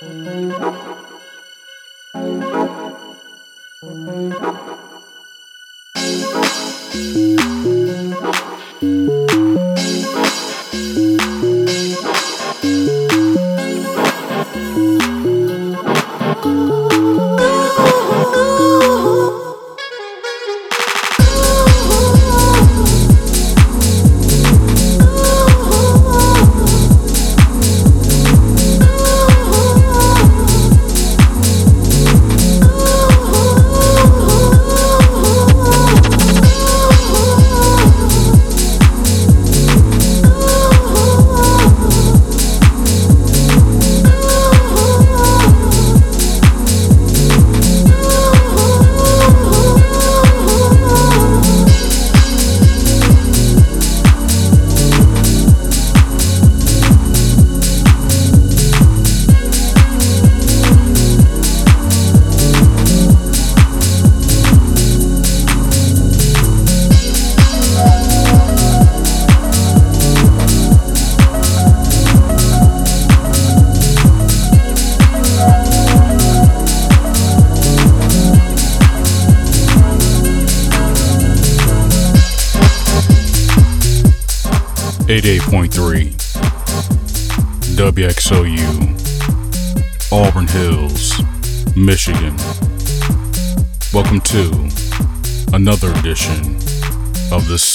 Thank you.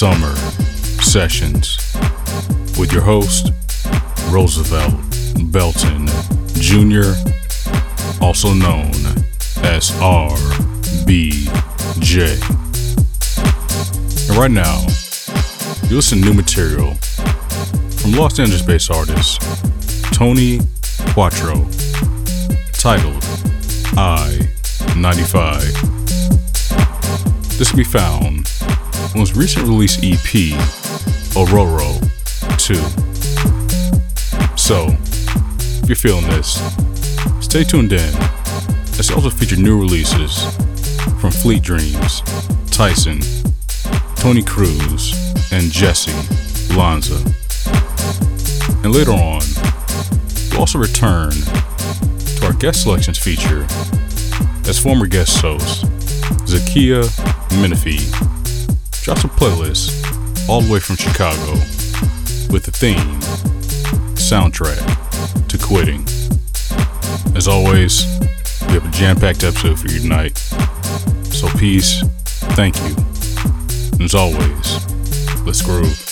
Summer Sessions with your host, Roosevelt Belton Jr., also known as RBJ. And right now, you listen to new material from Los Angeles based artist Tony Quattro, titled I 95. This can be found his recent release EP, Ororo 2. So, if you're feeling this, stay tuned in. It's also featured new releases from Fleet Dreams, Tyson, Tony Cruise, and Jessy Lanza. And later on, we'll also return to our guest selections feature as former guest host Zakiya Minifee drops a playlist all the way from Chicago with the theme soundtrack to quitting. As always, we have a jam packed episode for you tonight. So, peace, thank you, and as always, let's groove.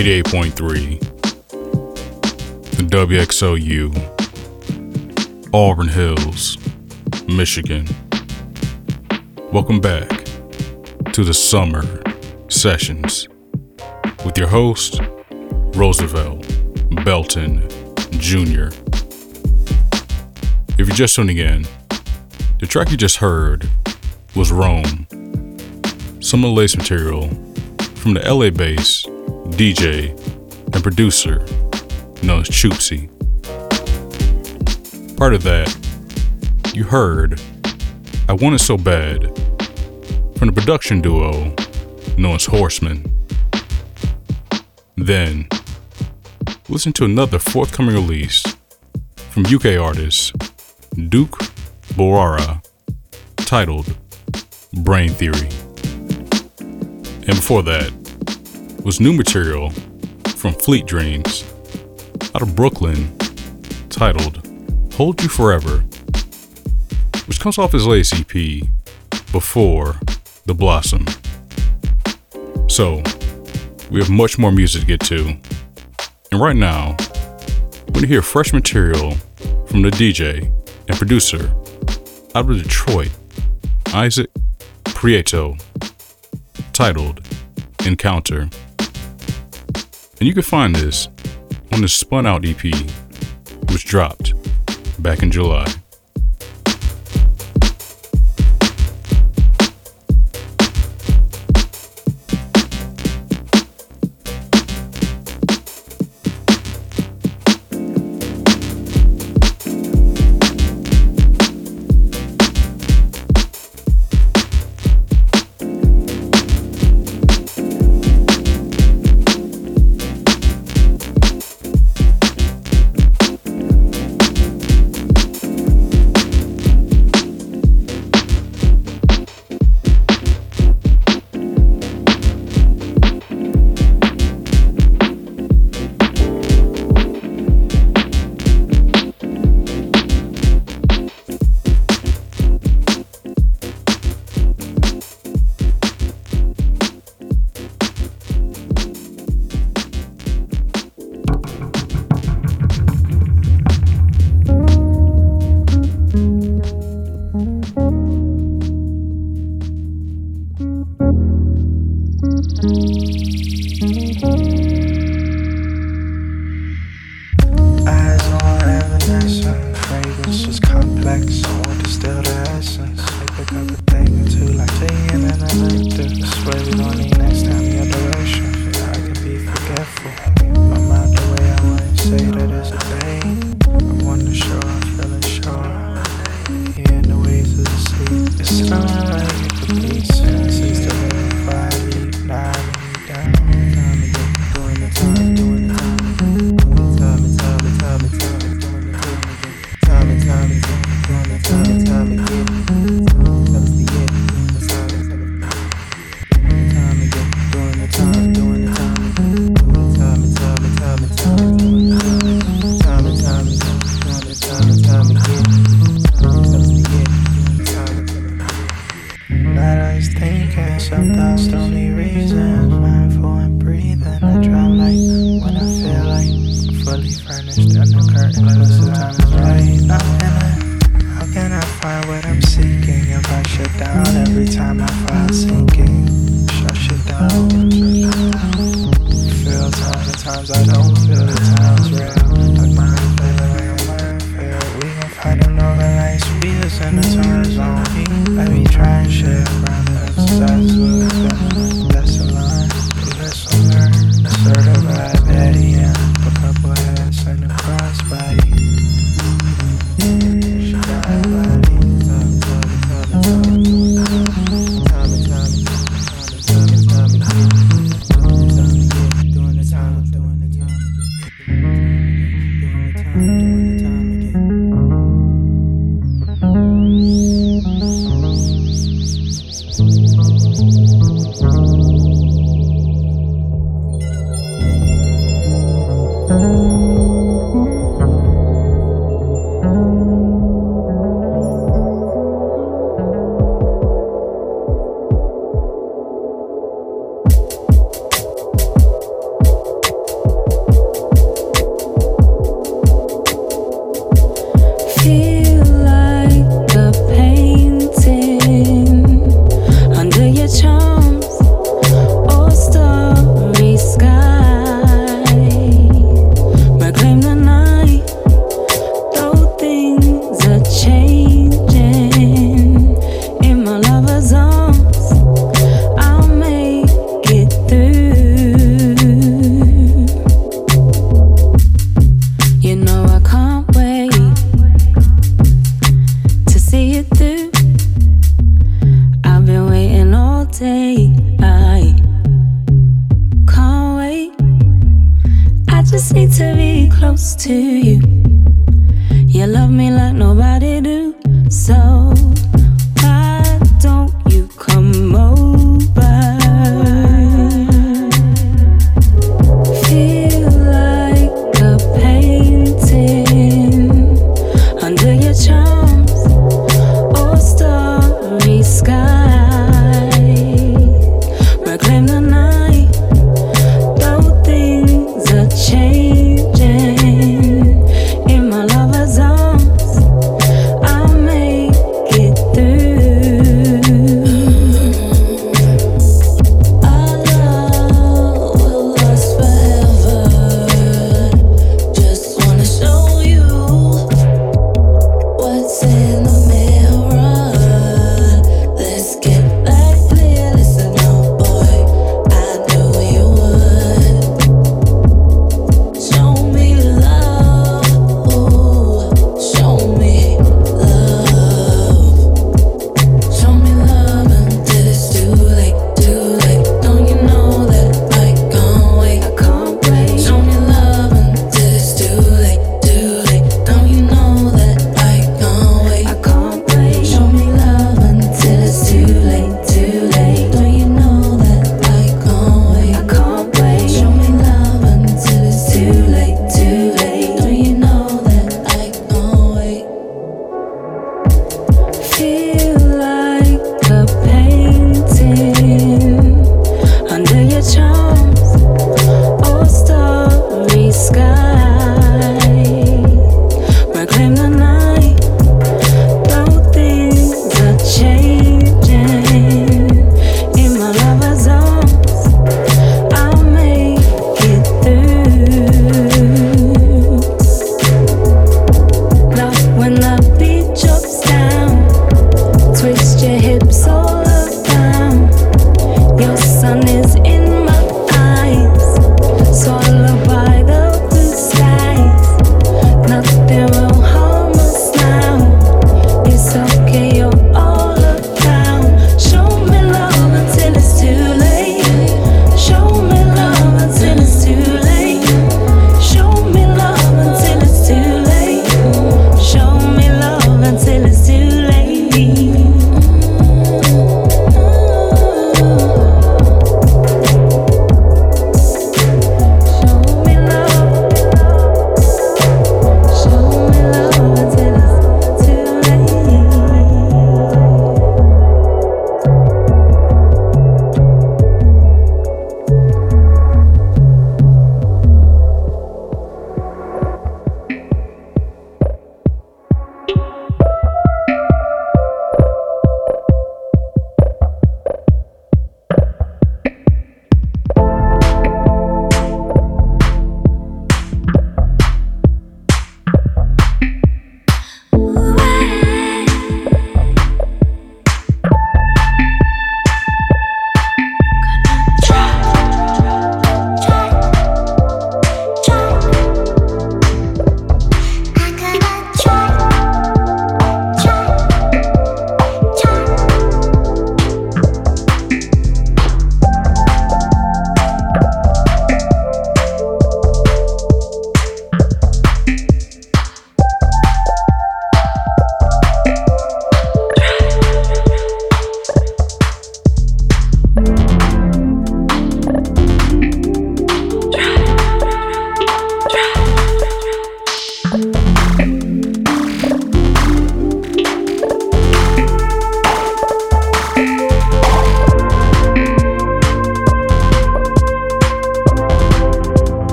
88.3, the WXOU, Auburn Hills, Michigan. Welcome back to the Summer Sessions with your host, Roosevelt Belton Jr. If you're just tuning in, the track you just heard was Roam, some of the latest material from the LA based DJ and producer known as Choopsie. Part of that, you heard I Want It So Bad from the production duo known as Horsemen. Then, listen to another forthcoming release from UK artist Duke Boara titled Brain Theory. And before that was new material from Fleet Dreams out of Brooklyn titled Hold You Forever, which comes off his latest EP before The Blossom. So, we have much more music to get to. And right now, we're going to hear fresh material from the DJ and producer out of Detroit, Isaac Prieto, titled Encounter. And you can find this on the Spun Out EP, which dropped back in July.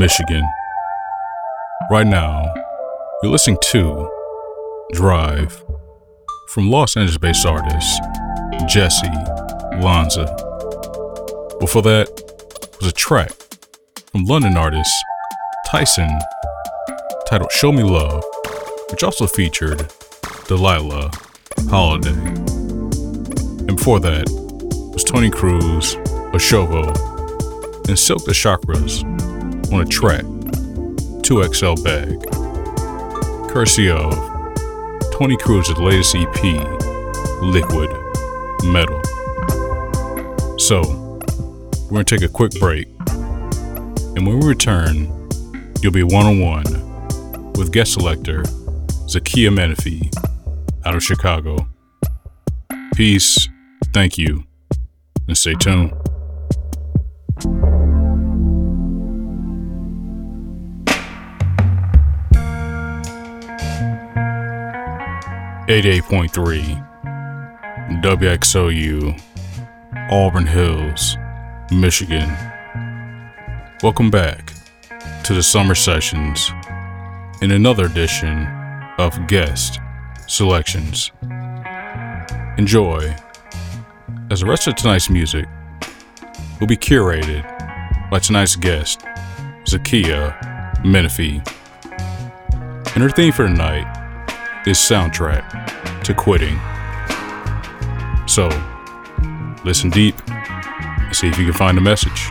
Michigan. Right now, you're listening to Drive from Los Angeles based artist Jessy Lanza. Before that was a track from London artist Tyson titled Show Me Love, which also featured Delilah Holliday. And before that was Tony Cruise, eshovo, and silkk tha chakras on a track 2XL Bag, courtesy of Tony Cruise's latest EP, Liquid Metal. So, we're gonna take a quick break, and when we return, you'll be one on one with guest selector Zakiya Minifee out of Chicago. Peace, thank you, and stay tuned. Eighty-eight point three WXOU, Auburn Hills, Michigan. Welcome back to the summer sessions in another edition of Guest Selections. Enjoy, as the rest of tonight's music will be curated by tonight's guest, Zakiya Minifee. And her theme for tonight is Soundtrack to Quitting. So, listen deep and see if you can find a message.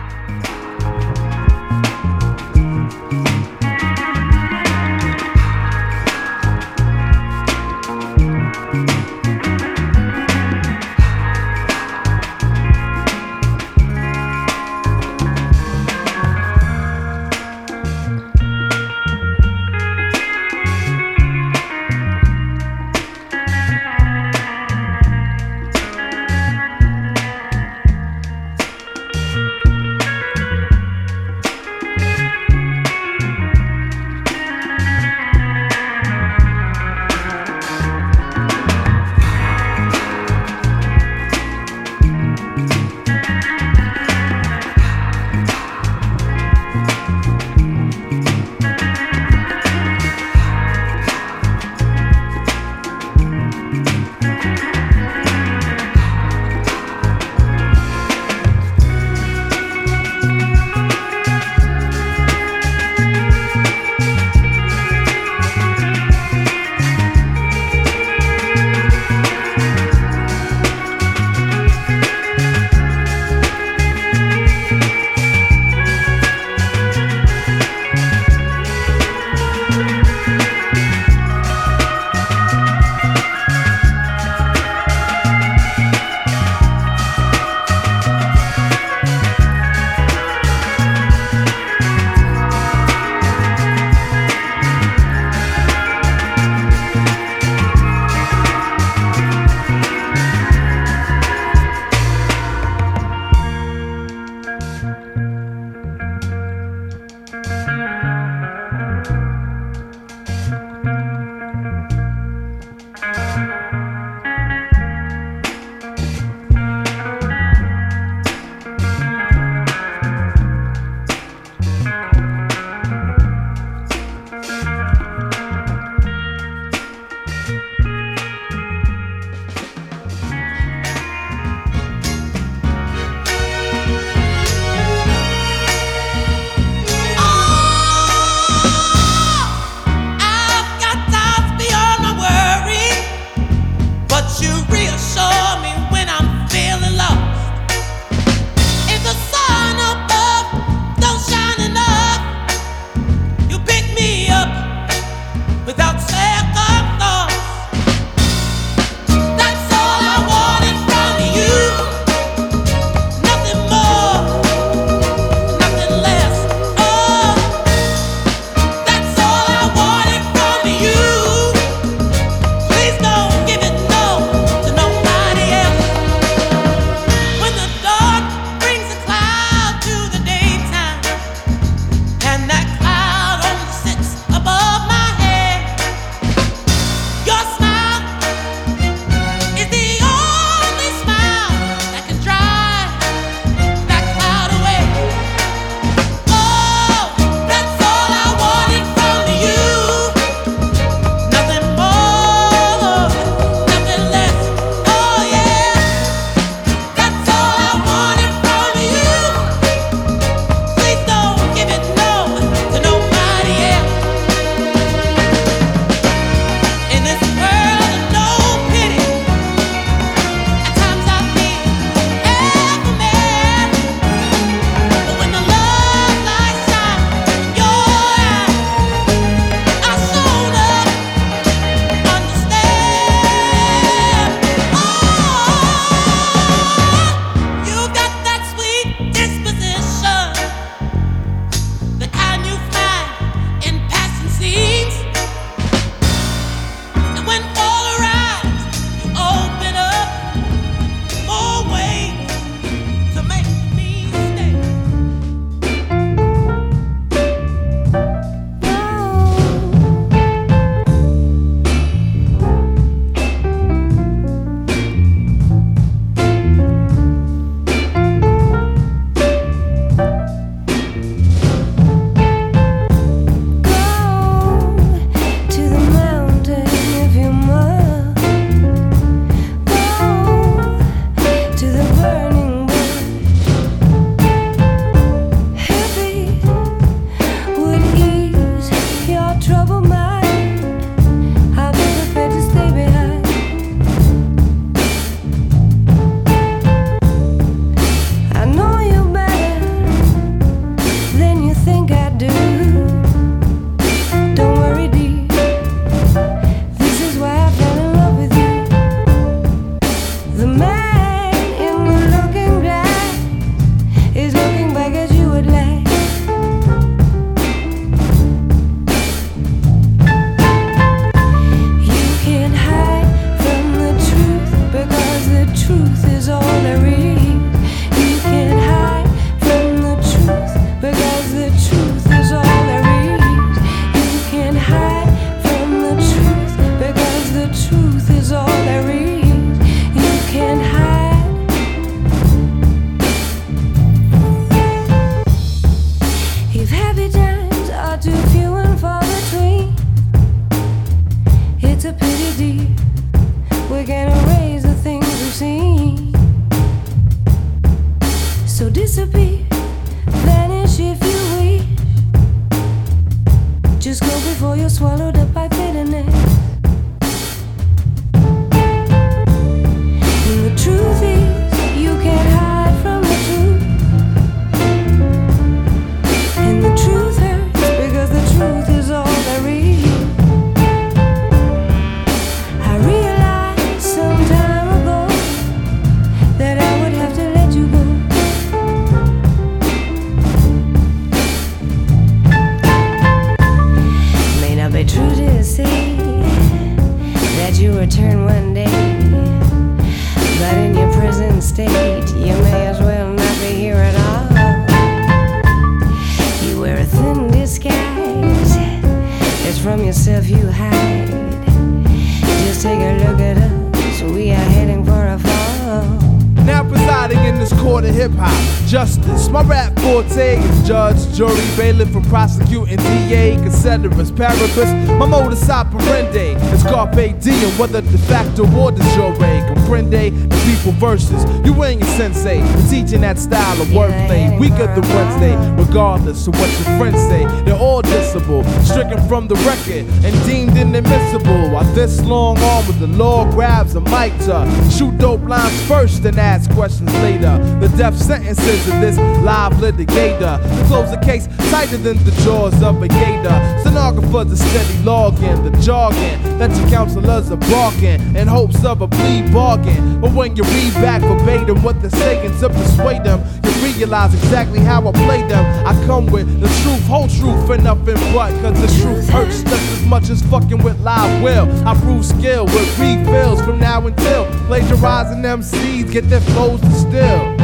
Jury, bailiff, and prosecuting DA, ceteris, paribus. My modus operandi is carpe diem, whether de facto or de jure. Comprende people versus you ain't a sensei. teaching that style of wordplay, weaker than Wednesday, regardless of what your friends say. They're all dissable, stricken from the record and deemed inadmissible. While this long arm with the law grabs a mic to shoot dope lines first and ask questions later. The death sentences of this live litigator. To close the case tighter than the jaws of a gator. Stenographers are steady logging the jargon that your counselors are barking in hopes of a plea bargain. But when you read back verbatim what they're saying to persuade them, you realize exactly how I play them. I come with the truth, whole truth, and nothing but. Cause the truth hurts just as much as fucking with live will. I prove skill with refills from now until plagiarizing MCs get their flows distilled.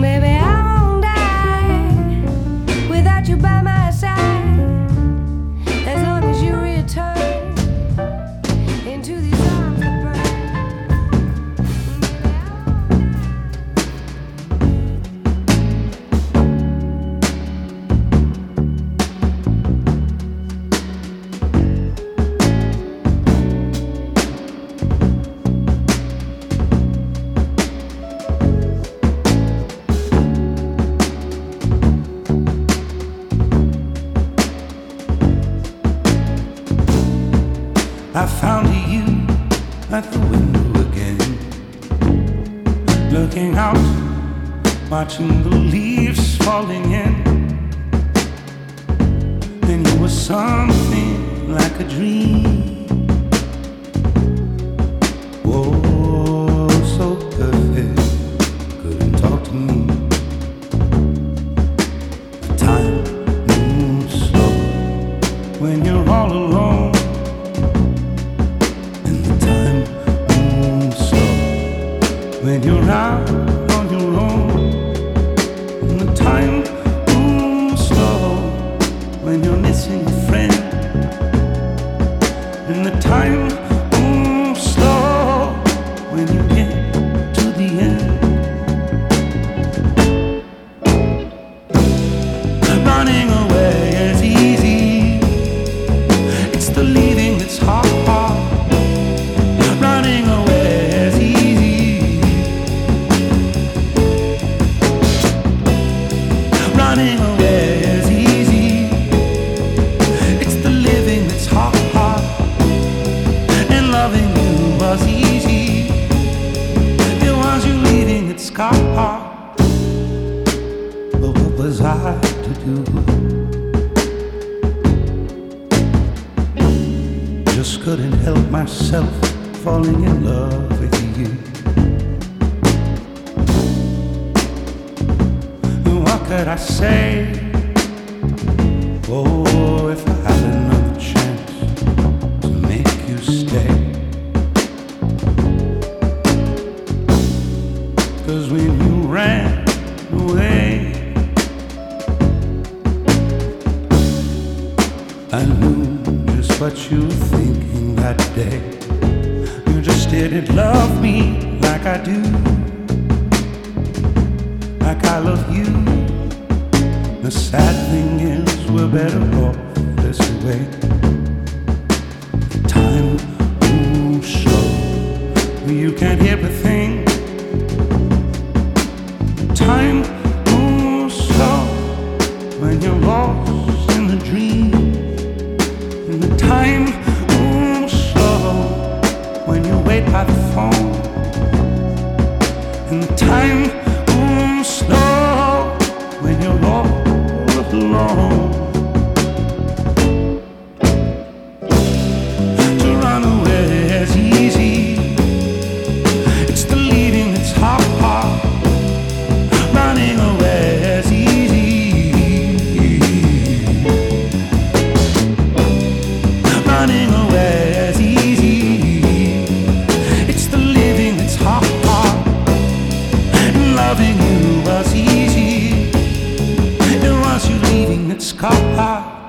Baby, I won't die without you by my watching it's.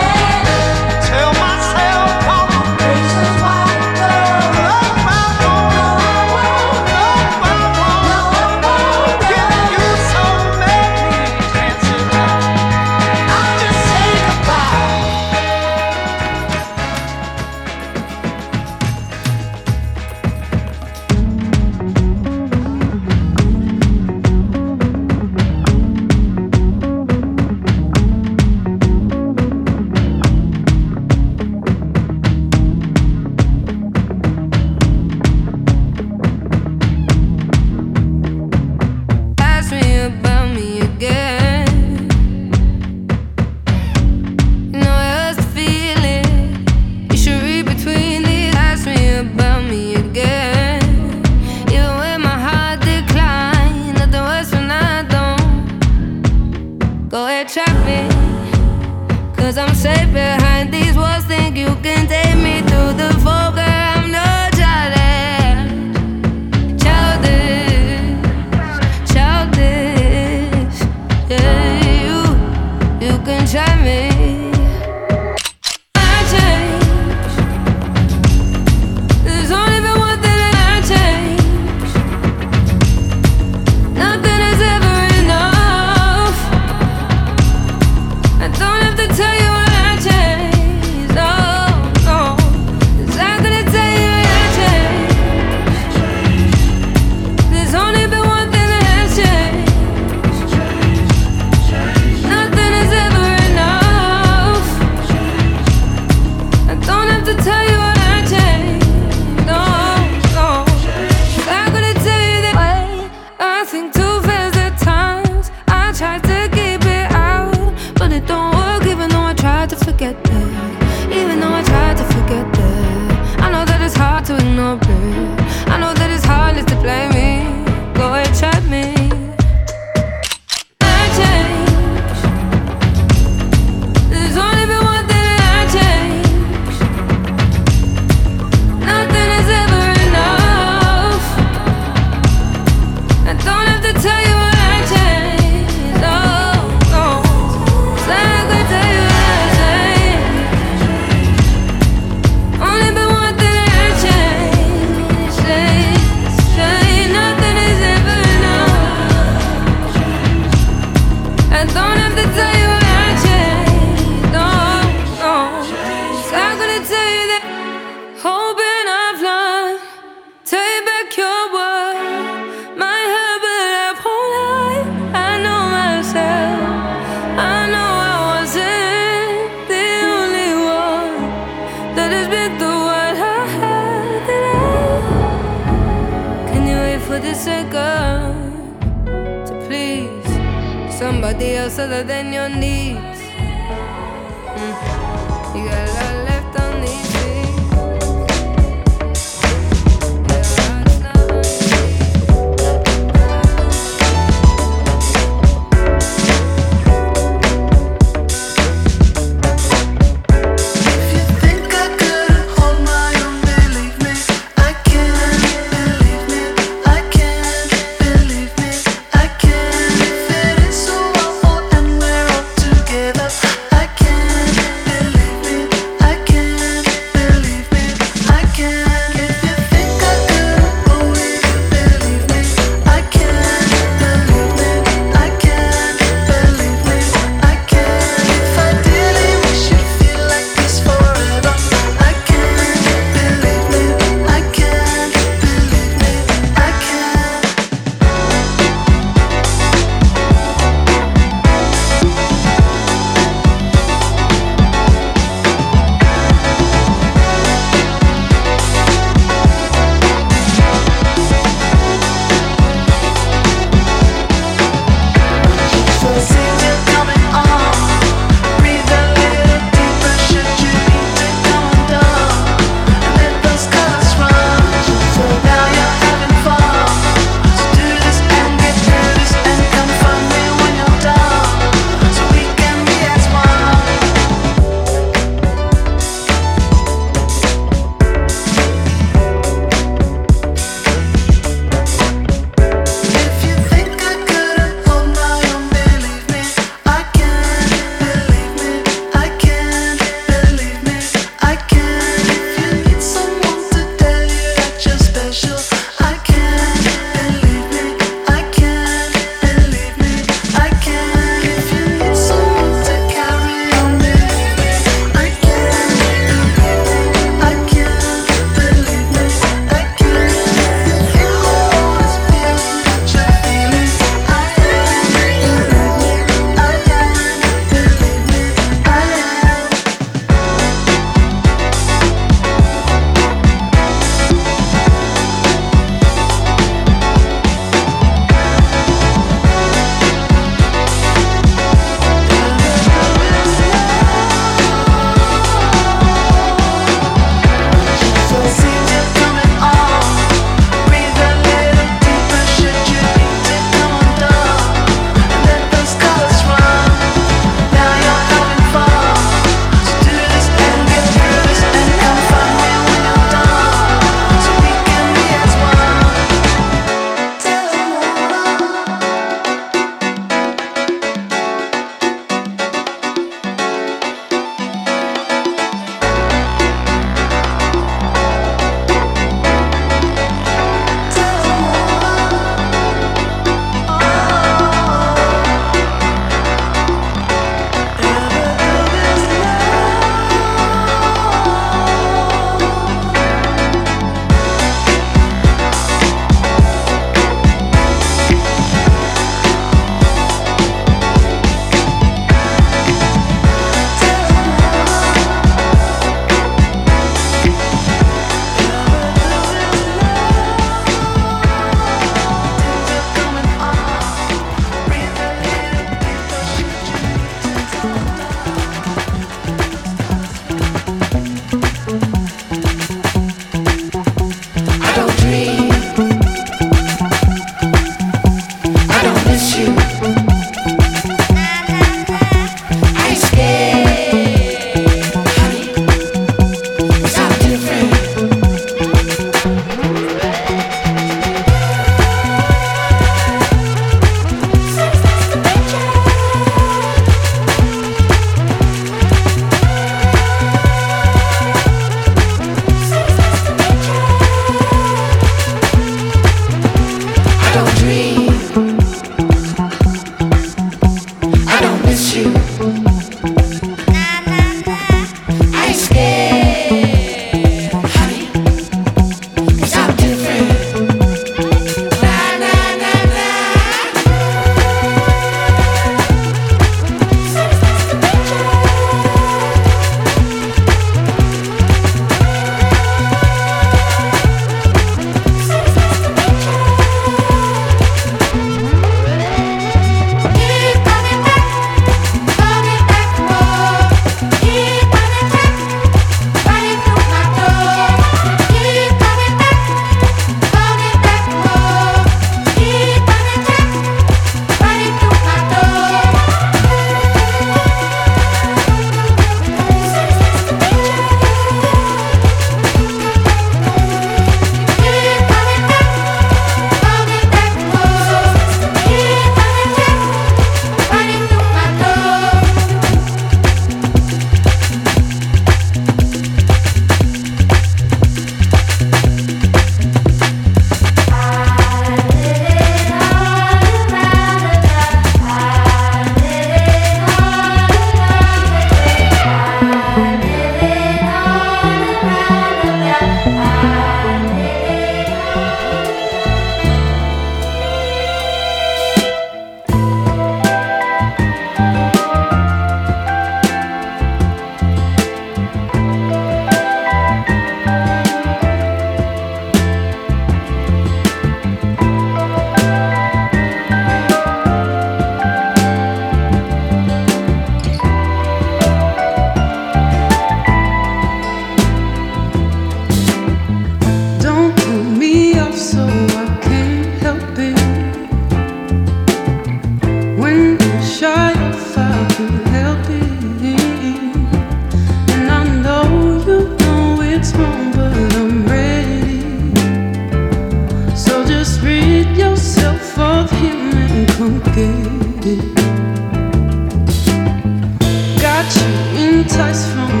to enticed from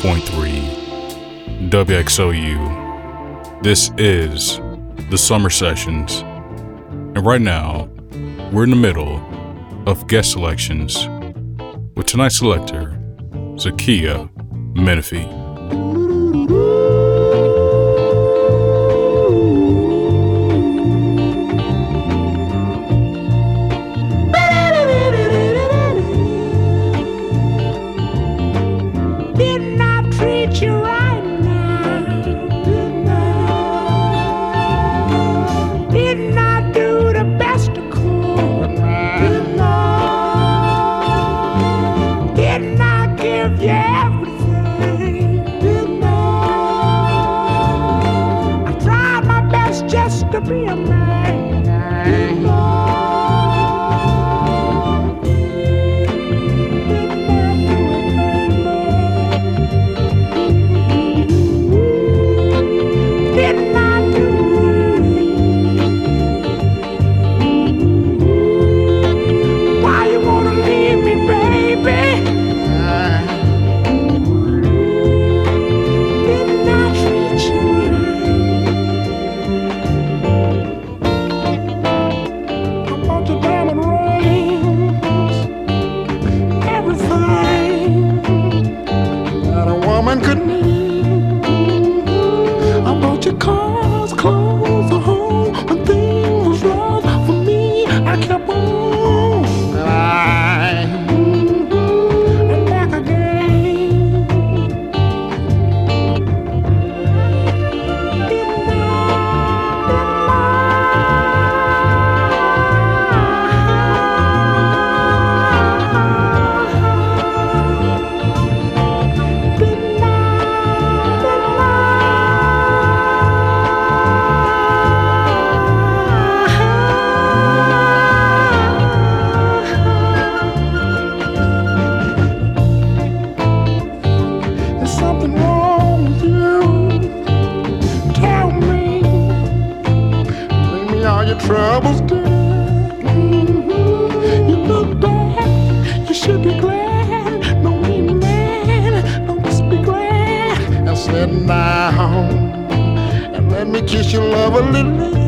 100.3 WXOU. This is the summer sessions. And right now, we're in the middle of guest selections with tonight's selector, Zakiya Minifee. traveling.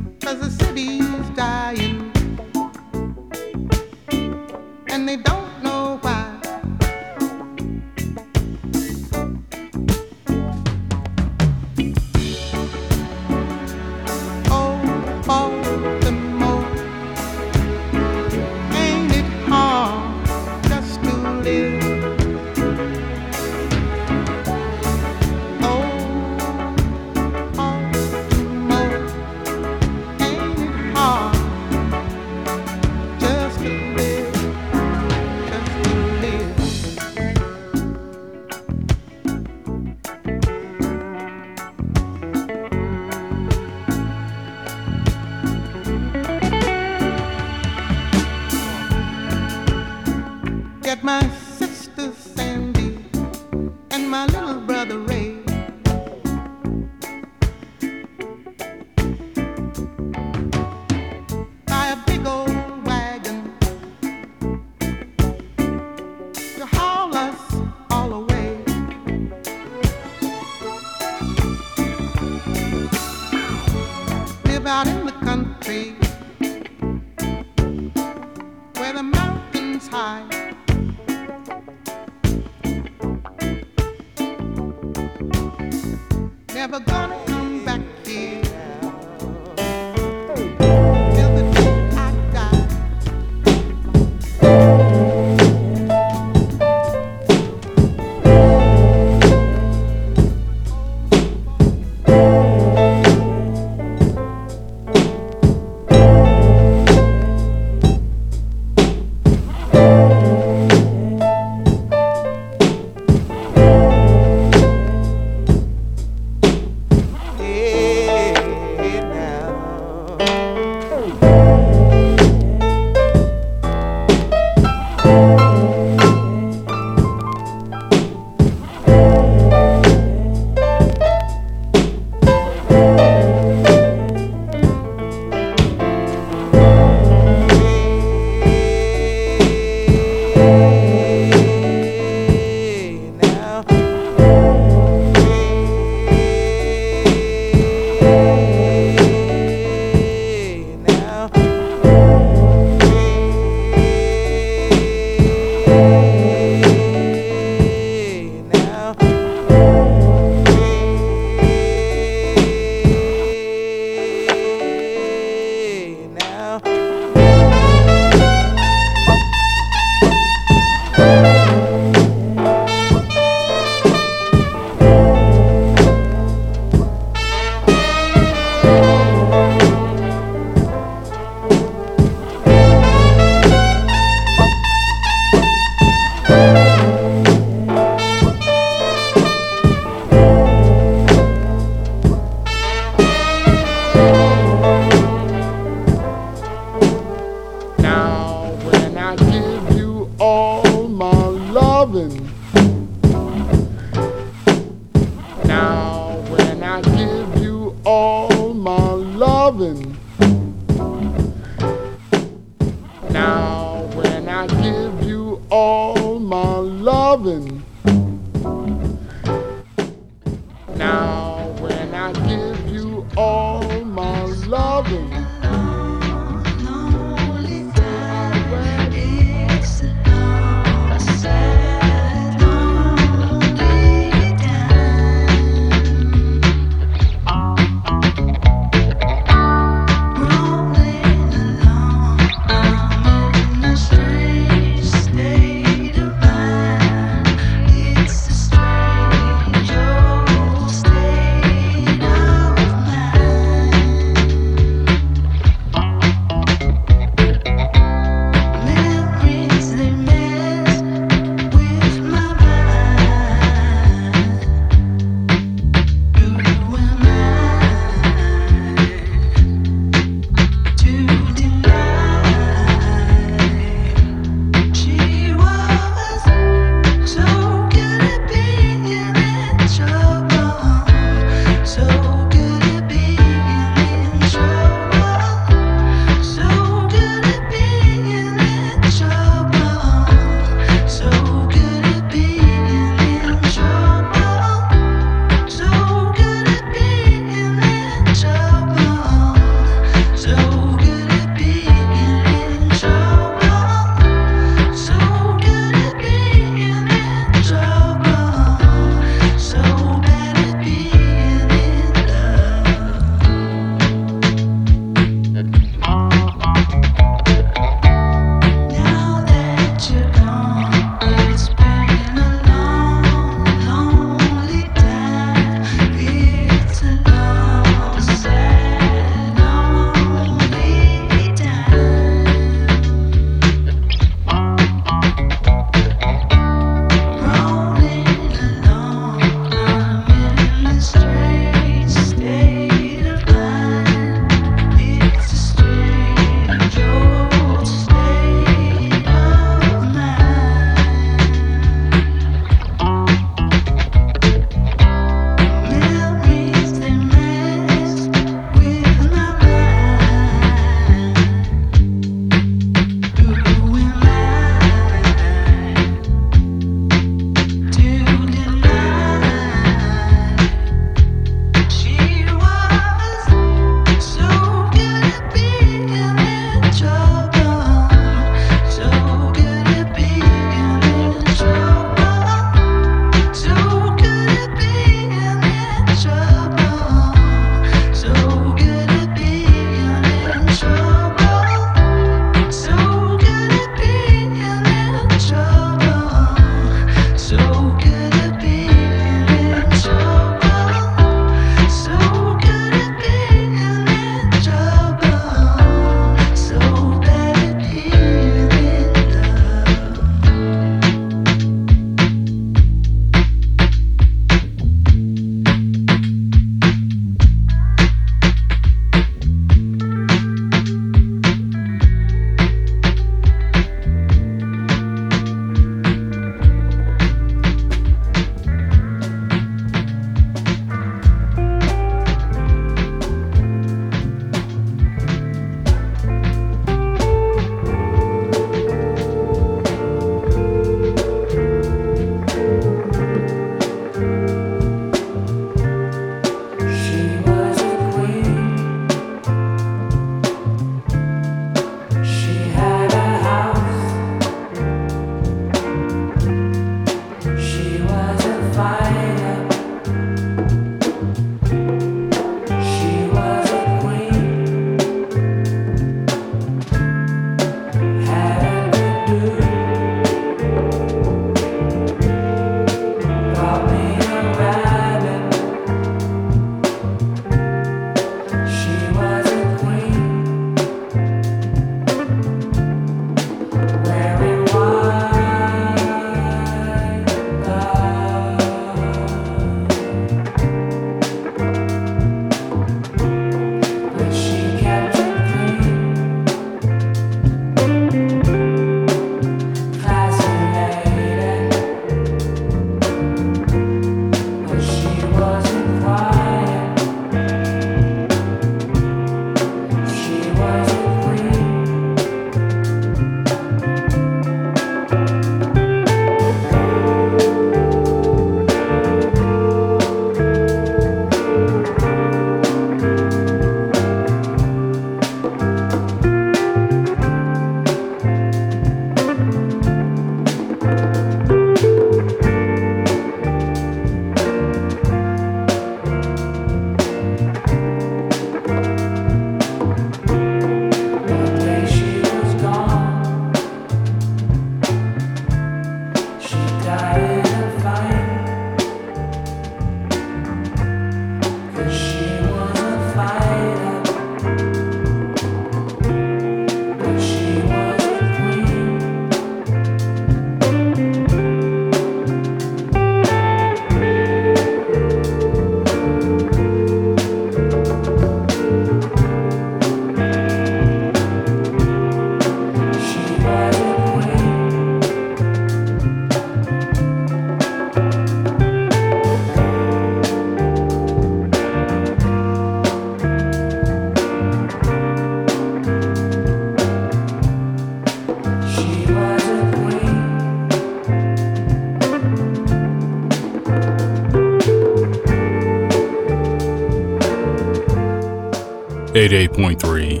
88.3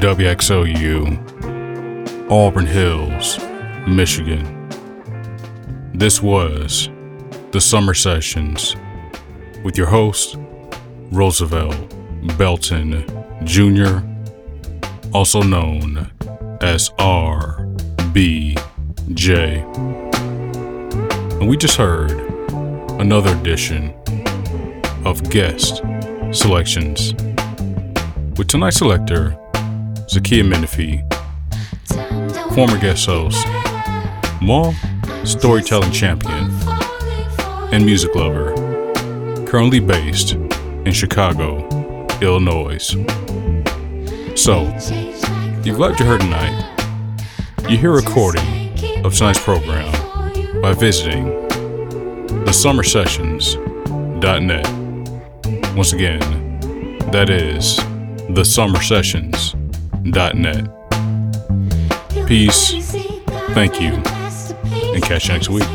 WXOU, Auburn Hills, Michigan. This was the Summer Sessions with your host, Roosevelt Belton Jr., also known as RBJ. And we just heard another edition of guest selections with tonight's selector, Zakiya Minifee, former guest host, mall storytelling champion, and music lover, currently based in Chicago, Illinois. So, you're glad you're tonight. You hear a recording of tonight's program by visiting thesummersessions.net. Once again, that is thesummersessions.net. Peace, thank you, and catch you next week.